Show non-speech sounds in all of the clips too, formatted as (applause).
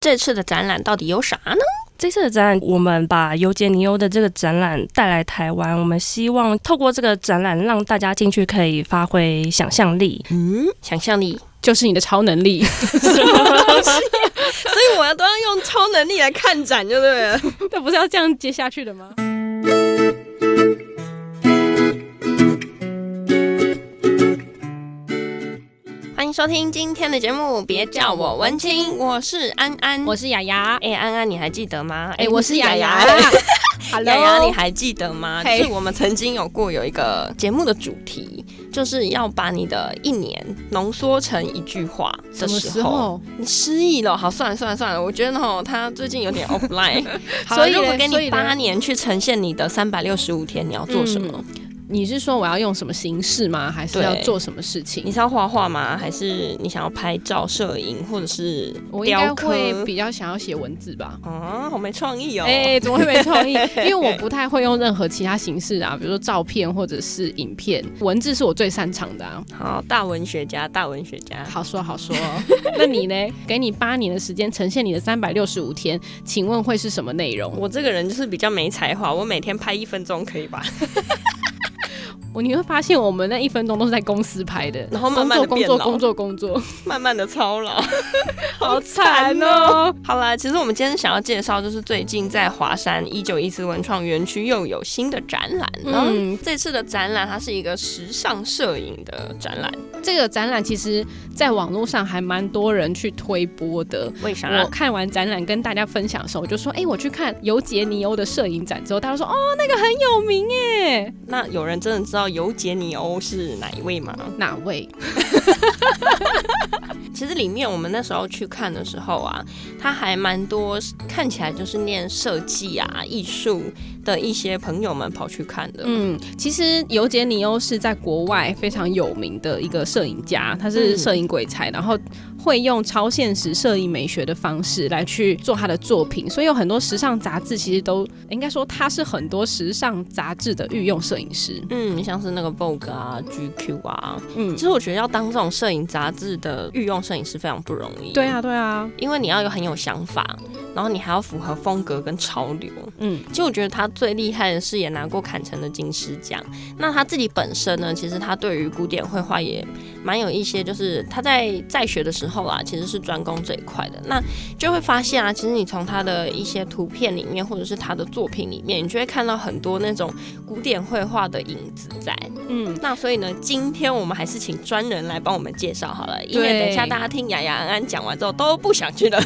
这次的展览到底有啥呢？这次的展览，我们把尤杰尼欧的这个展览带来台湾，我们希望透过这个展览，让大家进去可以发挥想象力。嗯，想象力就是你的超能力，什么东西？所以我要都要用超能力来看展，就对了。(laughs) 那不是要这样接下去的吗？收听今天的节目，别叫我文青，我是安安，我是雅雅。哎、欸，安安，你还记得吗？哎、欸，我是雅雅。(laughs) Hello，雅雅，你还记得吗.就是我们曾经有过有一个节目的主题，就是要把你的一年浓缩成一句话的时候。你失忆了？好，算了算了算了，我觉得哈，他最近有点 (laughs) offline。所以，如果给你八年去呈现你的三百六十五天，你要做什么？嗯你是说我要用什么形式吗？还是要做什么事情？你是要画画吗？还是你想要拍照、摄影，或者是我应该会比较想要写文字吧？啊，好没创意哦！哎、欸，怎么会没创意？(laughs) 因为我不太会用任何其他形式啊，比如说照片或者是影片，文字是我最擅长的啊。好，大文学家，大文学家，好说好说。(laughs) 那你呢？给你八年的时间呈现你的三百六十五天，请问会是什么内容？我这个人就是比较没才华，我每天拍一分钟可以吧？(laughs) 我你会发现，我们那一分钟都是在公司拍的，然后慢慢的工作工作工作工作，慢慢的操劳，(laughs) 好惨哦。好啦，其实我们今天想要介绍，就是最近在华山一九一四文创园区又有新的展览。嗯，这次的展览它是一个时尚摄影的展览。这个展览其实在网络上还蛮多人去推播的。为啥？我看完展览跟大家分享的时候，我就说，哎、欸，我去看尤杰尼欧的摄影展之后，大家说，哦，那个很有名耶。那有人真的知道？知道尤杰尼欧是哪一位吗？哪位？(laughs) 其实里面我们那时候去看的时候啊，他还蛮多，看起来就是念设计啊、艺术的一些朋友们跑去看的。嗯，其实尤杰尼欧是在国外非常有名的一个摄影家，他是摄影鬼才，嗯、然后会用超现实摄影美学的方式来去做他的作品，所以有很多时尚杂志其实都应该说他是很多时尚杂志的御用摄影师。嗯，像是那个 Vogue 啊、GQ 啊，嗯，其实我觉得要当这种摄影杂志的御用摄影师非常不容易。对啊，对啊，因为你要有很有想法，然后你还要符合风格跟潮流。嗯，其实我觉得他最厉害的是也拿过坎城的金狮奖。那他自己本身呢，其实他对于古典绘画也蛮有一些，就是他在在学的时候啊，其实是专攻这一块的。那就会发现啊，其实你从他的一些图片里面，或者是他的作品里面，你就会看到很多那种古典绘画的影子在。嗯，那所以呢，今天我们还是请专人来帮我们介绍好了，因为等一下大家听雅雅安安讲完之后都不想去了。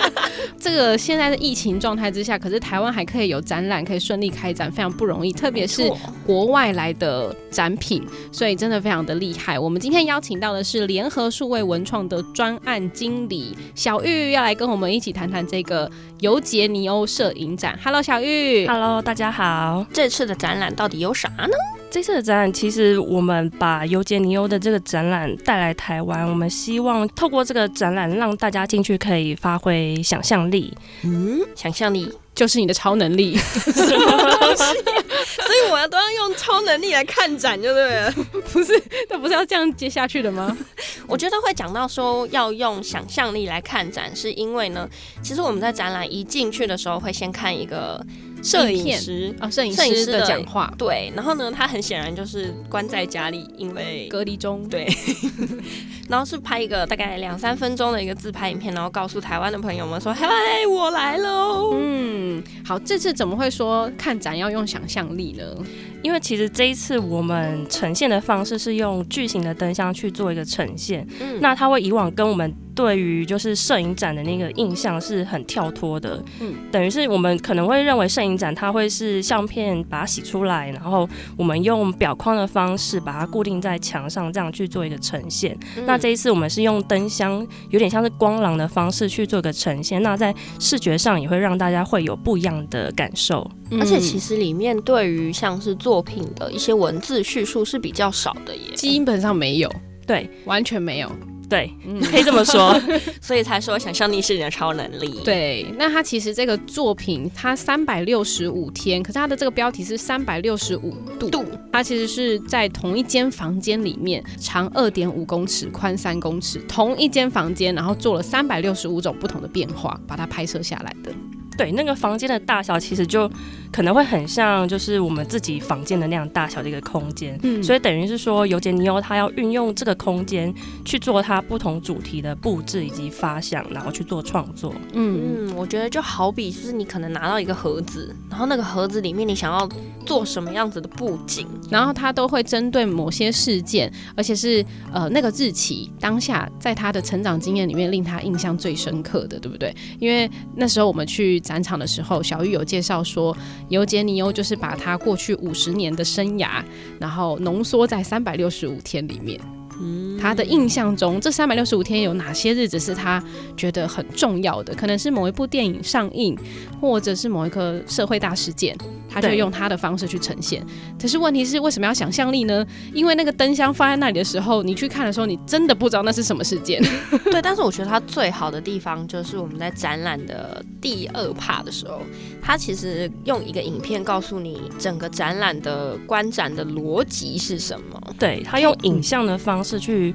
(laughs) 这个现在的疫情状态之下，可是台湾还可以有展览，可以顺利开展，非常不容易。特别是国外来的展品，所以真的非常的厉害。我们今天邀请到的是联合数位文创的专案经理小玉，要来跟我们一起谈谈这个尤杰尼欧摄影展。Hello，小玉。Hello，大家好。这次的展览到底有啥呢？这次的展览，其实我们把尤杰尼欧的这个展览带来台湾，我们希望透过这个展览，让大家进去可以发挥想象力。嗯，想象力就是你的超能力。什么东西？所以我要都要用超能力来看展，就对了。不是，那不是要这样接下去的吗？(laughs) 我觉得会讲到说要用想象力来看展，是因为呢，其实我们在展览一进去的时候，会先看一个。摄影师啊，摄影师的讲话，对，然后呢，他很显然就是关在家里，因为隔离中，对，(laughs) 然后是拍一个大概两三分钟的一个自拍影片，然后告诉台湾的朋友们说：“嗨，我来喽。”嗯，好，这次怎么会说看展要用想象力呢？因为其实这一次我们呈现的方式是用巨型的灯箱去做一个呈现，嗯，那它会以往跟我们。对于就是摄影展的那个印象是很跳脱的，嗯，等于是我们可能会认为摄影展它会是相片把它洗出来，然后我们用表框的方式把它固定在墙上，这样去做一个呈现。嗯、那这一次我们是用灯箱，有点像是光廊的方式去做一个呈现。那在视觉上也会让大家会有不一样的感受。而且其实里面对于像是作品的一些文字叙述是比较少的耶，基本上没有，对，完全没有。对，嗯、可以这么说，(laughs) 所以才说想象力是你的超能力。对，那他其实这个作品，它三百六十五天，可是它的这个标题是三百六十五度，度。它其实是在同一间房间里面，长二点五公尺，宽三公尺，同一间房间，然后做了三百六十五种不同的变化，把它拍摄下来的。对，那个房间的大小其实就可能会很像，就是我们自己房间的那样大小的一个空间。嗯，所以等于是说，尤杰尼欧他要运用这个空间去做他不同主题的布置以及发想，然后去做创作。嗯嗯，我觉得就好比就是你可能拿到一个盒子，然后那个盒子里面你想要做什么样子的布景，然后他都会针对某些事件，而且是呃那个日期当下在他的成长经验里面令他印象最深刻的，对不对？因为那时候我们去。展场的时候，小玉有介绍说，尤杰尼欧就是把他过去五十年的生涯，然后浓缩在三百六十五天里面。嗯，他的印象中，这三百六十五天有哪些日子是他觉得很重要的？可能是某一部电影上映，或者是某一个社会大事件，他就用他的方式去呈现。可是问题是，为什么要想象力呢？因为那个灯箱放在那里的时候，你去看的时候，你真的不知道那是什么事件。(laughs) 对，但是我觉得他最好的地方就是我们在展览的第二趴的时候，他其实用一个影片告诉你整个展览的观展的逻辑是什么。对，他用影像的方式。是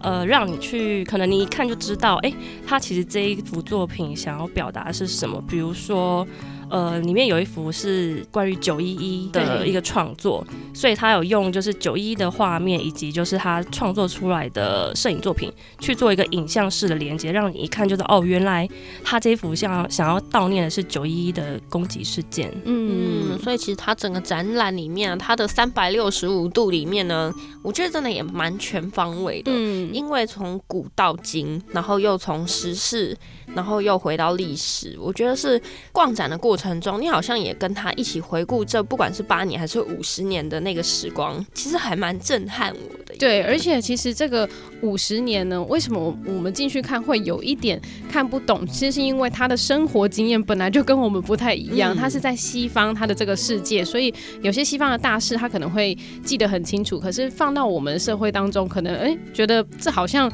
呃，让你去，可能你一看就知道，哎、他其实这一幅作品想要表达是什么，比如说。呃，里面有一幅是关于九一一的一个创作，所以他有用就是九一一的画面，以及就是他创作出来的摄影作品去做一个影像式的连接，让你一看就是哦，原来他这一幅像想要悼念的是九一一的攻击事件。嗯，嗯，所以其实他整个展览里面，他的三百六十五度里面呢，我觉得真的也蛮全方位的。嗯，因为从古到今，然后又从时事，然后又回到历史，我觉得是逛展的过程中，你好像也跟他一起回顾这不管是八年还是五十年的那个时光，其实还蛮震撼我的。对，而且其实这个五十年呢，为什么我们进去看会有一点看不懂？其实是因为他的生活经验本来就跟我们不太一样，他是在西方他的这个世界，所以有些西方的大事他可能会记得很清楚，可是放到我们的社会当中，可能哎觉得这好像。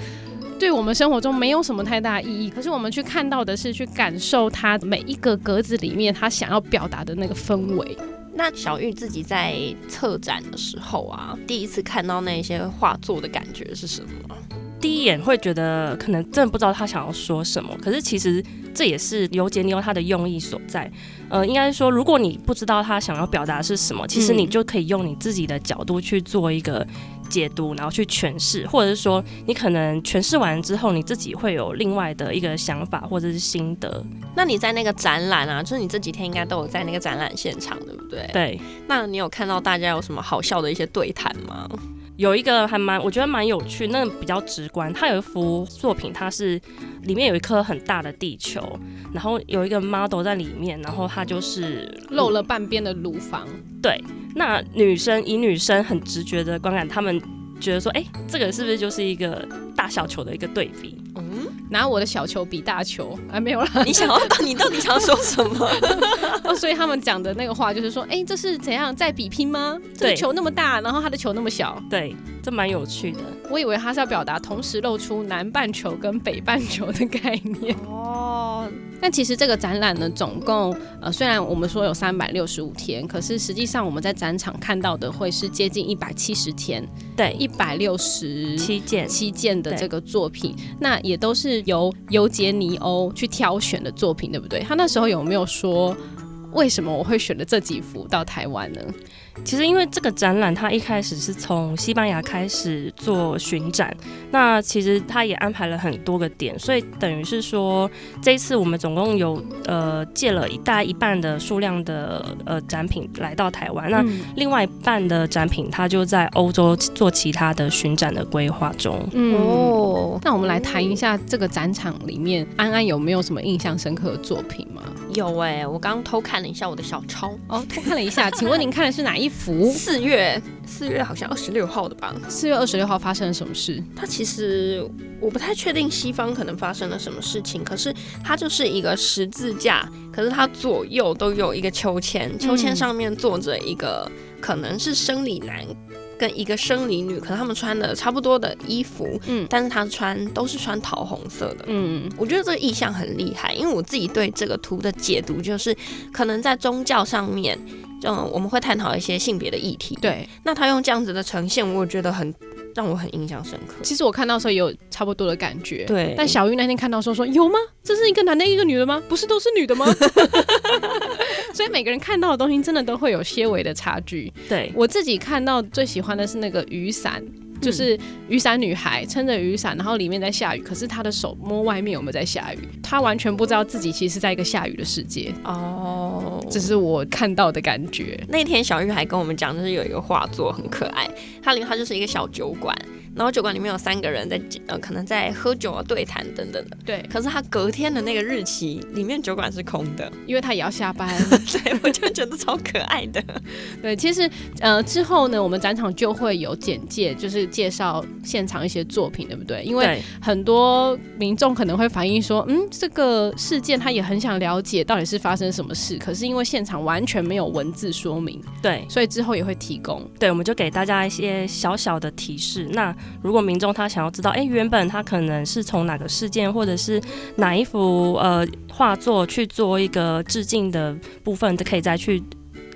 对我们生活中没有什么太大意义，可是我们去看到的是去感受它每一个格子里面他想要表达的那个氛围。那小玉自己在策展的时候啊，第一次看到那些画作的感觉是什么？第一眼会觉得可能真的不知道他想要说什么，可是其实这也是尤杰尼欧他的用意所在。呃，应该说，如果你不知道他想要表达是什么，其实你就可以用你自己的角度去做一个。解读，然后去诠释，或者是说，你可能诠释完之后，你自己会有另外的一个想法或者是心得。那你在那个展览啊，就是你这几天应该都有在那个展览现场，对不对？对。那你有看到大家有什么好笑的一些对谈吗？有一个还蛮，我觉得蛮有趣，那比较直观。他有一幅作品，它是里面有一颗很大的地球，然后有一个 model 在里面，然后它就是露了半边的乳房。对。那女生以女生很直觉的观感，她们觉得说，哎、欸，这个是不是就是一个大小球的一个对比？嗯，拿我的小球比大球，啊，没有了。你想要，你到底想要说什么？(laughs) 哦，所以他们讲的那个话就是说，哎、欸，这是怎样在比拼吗？这个球那么大，然后他的球那么小。对，这蛮有趣的。我以为他是要表达同时露出南半球跟北半球的概念。哦。但其实这个展览呢，总共呃，虽然我们说有三百六十五天，可是实际上我们在展场看到的会是接近一百七十天，对，一百六十七件七件的这个作品，那也都是由尤杰尼欧去挑选的作品，对不对？他那时候有没有说为什么我会选了这几幅到台湾呢？其实，因为这个展览，它一开始是从西班牙开始做巡展，那其实它也安排了很多个点，所以等于是说，这一次我们总共有呃借了一大一半的数量的呃展品来到台湾，那另外一半的展品它就在欧洲做其他的巡展的规划中。嗯，哦，那我们来谈一下这个展场里面，安安有没有什么印象深刻的作品吗？有哎、欸，我刚偷看了一下我的小抄。哦，偷看了一下，请问您看的是哪一幅？四月，四月好像二十六号的吧？四月二十六号发生了什么事？它其实我不太确定西方可能发生了什么事情，可是它就是一个十字架，可是它左右都有一个秋千，秋千上面坐着一个可能是生理男。跟一个生理女，可能他们穿的差不多的衣服，嗯，但是她穿都是穿桃红色的，嗯，我觉得这个意象很厉害，因为我自己对这个图的解读就是，可能在宗教上面，嗯，我们会探讨一些性别的议题，对，那他用这样子的呈现，我觉得很。让我很印象深刻。其实我看到的时候也有差不多的感觉。对。但小玉那天看到说说有吗？这是一个男的，一个女的吗？不是都是女的吗？(laughs) 所以每个人看到的东西真的都会有些微的差距。对。我自己看到最喜欢的是那个雨伞。就是雨伞女孩撑着雨伞，然后里面在下雨，可是她的手摸外面有没有在下雨？她完全不知道自己其实是在一个下雨的世界。哦，这是我看到的感觉。那天小玉还跟我们讲，就是有一个画作很可爱，它里面它就是一个小酒馆。然后酒馆里面有三个人在呃，可能在喝酒啊、对谈等等的。对。可是他隔天的那个日期里面酒馆是空的，因为他也要下班。(laughs) 对，我就觉得超可爱的。(laughs) 对，其实呃之后呢，我们展场就会有简介，就是介绍现场一些作品，对不对？因为很多民众可能会反映说，嗯，这个事件他也很想了解到底是发生什么事，可是因为现场完全没有文字说明，对，所以之后也会提供。对，我们就给大家一些小小的提示。那如果民众他想要知道，哎、原本他可能是从哪个事件或者是哪一幅呃画作去做一个致敬的部分，都可以再去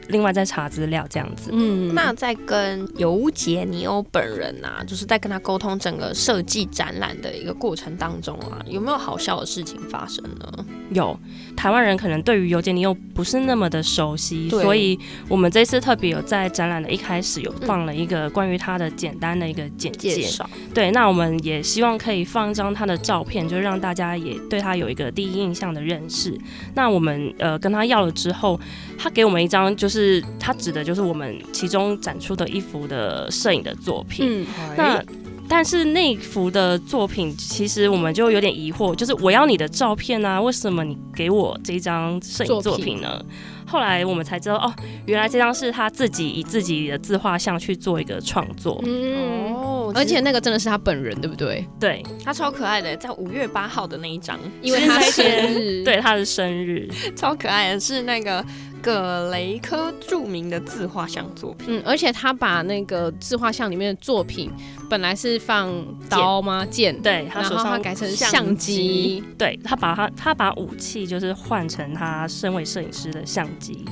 另外再查资料这样子。嗯，那在跟尤杰尼欧本人啊，就是在跟他沟通整个设计展览的一个过程当中啊，有没有好笑的事情发生呢？有。台湾人可能对于尤杰尼欧不是那么的熟悉，所以我们这次特别有在展览的一开始有放了一个关于他的简单的一个简介。对，那我们也希望可以放一张他的照片，就让大家也对他有一个第一印象的认识。那我们呃跟他要了之后，他给我们一张，就是他指的就是我们其中展出的一幅的摄影的作品。嗯，那。但是那幅的作品，其实我们就有点疑惑，就是我要你的照片啊，为什么你给我这张摄影作品呢？后来我们才知道，哦，原来这张是他自己以自己的自画像去做一个创作。嗯哦，而且那个真的是他本人，对不对？对，他超可爱的，在五月八号的那一张，因为他生日，(laughs) 对，他的生日，超可爱的，是那个。葛雷科著名的自画像作品，嗯，而且他把那个自画像里面的作品本来是放刀吗？剑，对，他手上然后他改成相机，对，他把他他把武器就是换成他身为摄影师的相机。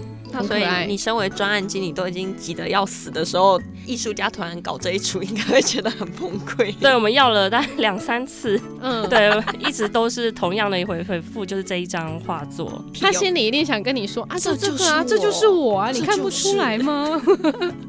所以你身为专案经理都已经急得要死的时候，艺术家突然搞这一出，应该会觉得很崩溃。(laughs) 对，我们要了大概两三次，嗯，(laughs) 对，一直都是同样的一回回复，就是这一张画作。(laughs) 他心里一定想跟你说啊，这这个啊，这就是我啊，你看不出来吗？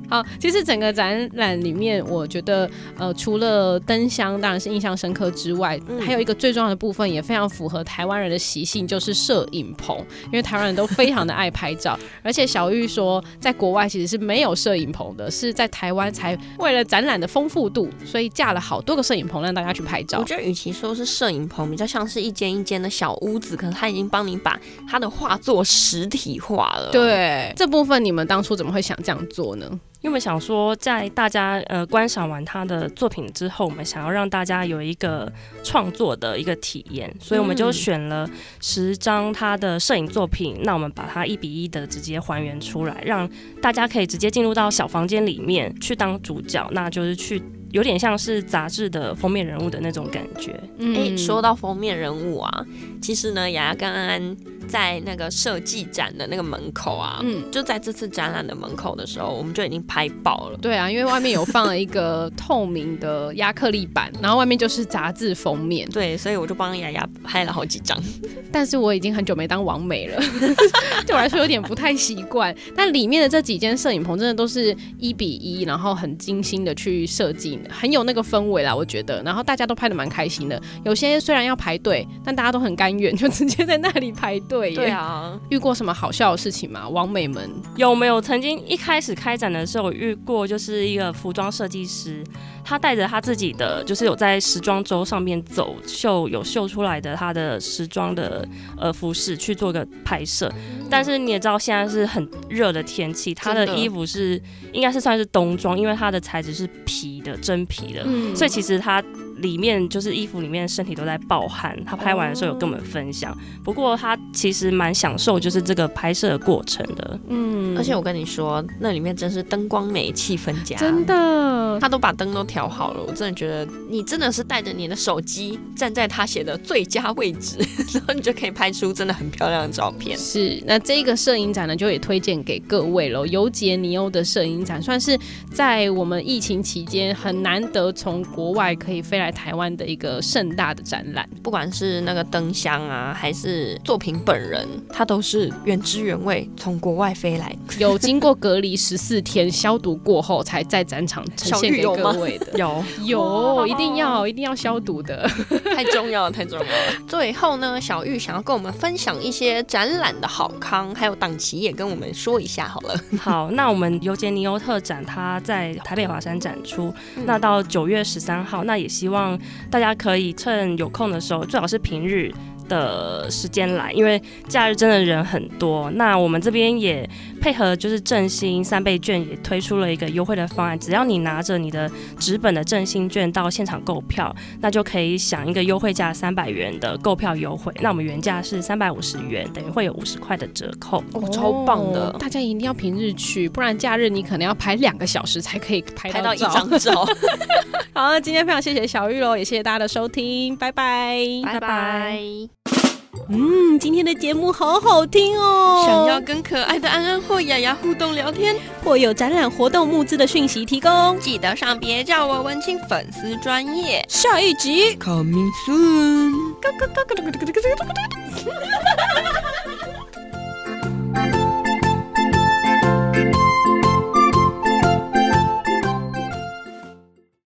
好，其实整个展览里面，我觉得呃，除了灯箱当然是印象深刻之外，嗯，还有一个最重要的部分也非常符合台湾人的习性，就是摄影棚，因为台湾人都非常的爱拍照，而且小玉说，在国外其实是没有摄影棚的，是在台湾才为了展览的丰富度，所以架了好多个摄影棚让大家去拍照。我觉得与其说是摄影棚，比较像是一间一间的小屋子，可能他已经帮你把他的画作实体化了。对，这部分你们当初怎么会想这样做呢？因为我们想说，在大家呃观赏完他的作品之后，我们想要让大家有一个创作的一个体验，所以我们就选了十张他的摄影作品，那我们把它一比一的直接还原出来，让大家可以直接进入到小房间里面去当主角，那就是去。有点像是杂志的封面人物的那种感觉。哎、嗯欸，说到封面人物啊，其实呢，雅雅跟安安在那个设计展的那个门口啊，嗯，就在这次展览的门口的时候，我们就已经拍爆了。对啊，因为外面有放了一个透明的亚克力板，然后外面就是杂志封面。对，所以我就帮雅雅拍了好几张。(laughs) 但是我已经很久没当网美了，(laughs) 对我来说有点不太习惯。但里面的这几间摄影棚真的都是一比一，然后很精心的去设计。很有那个氛围啦，我觉得，然后大家都拍的蛮开心的。有些虽然要排队，但大家都很甘愿，就直接在那里排队。对啊，遇过什么好笑的事情吗？王美们有没有曾经一开始开展的时候遇过，就是一个服装设计师，他带着他自己的，就是有在时装周上面走秀，有秀出来的他的时装的呃服饰去做个拍摄。但是你也知道现在是很热的天气，他的衣服是应该是算是冬装，因为它的材质是皮的。真皮的，嗯、所以其实它里面就是衣服里面身体都在爆汗。他拍完的时候有跟我们分享，不过他其实蛮享受就是这个拍摄的过程的。嗯，而且我跟你说，那里面真是灯光美，气氛佳，真的，他都把灯都调好了。我真的觉得你真的是带着你的手机站在他写的最佳位置，(laughs) 然后你就可以拍出真的很漂亮的照片。是，那这个摄影展呢，就也推荐给各位喽。尤杰尼欧的摄影展算是在我们疫情期间很难得从国外可以飞来台湾的一个盛大的展览。不管是那个灯箱啊，还是作品本人，它都是原汁原味从国外飞来，有经过隔离十四天消毒过后才在展场呈现给各位的。(laughs) 有有，一定要一定要消毒的，(laughs) 太重要了，太重要了。最后呢，小玉想要跟我们分享一些展览的好康，还有档期也跟我们说一下好了。(laughs) 好，那我们尤杰尼欧特展它在台北华山展出，嗯、那到九月十三号，那也希望望大家可以趁有空的时候，最好是平日。的时间来，因为假日真的人很多。那我们这边也配合，就是振兴三倍券也推出了一个优惠的方案，只要你拿着你的纸本的振兴券到现场购票，那就可以享一个优惠价三百元的购票优惠。那我们原价是三百五十元，等于会有五十块的折扣。哦，超棒的！大家一定要平日去，不然假日你可能要排两个小时才可以拍到，拍到一张照。(laughs) 好，今天非常谢谢小玉喽，也谢谢大家的收听，拜拜，拜拜。嗯，今天的节目好好听哦！想要跟可爱的安安或雅雅互动聊天，或有展览活动募资的讯息提供，记得上别叫我文青粉丝专业。下一集 Coming soon。(laughs)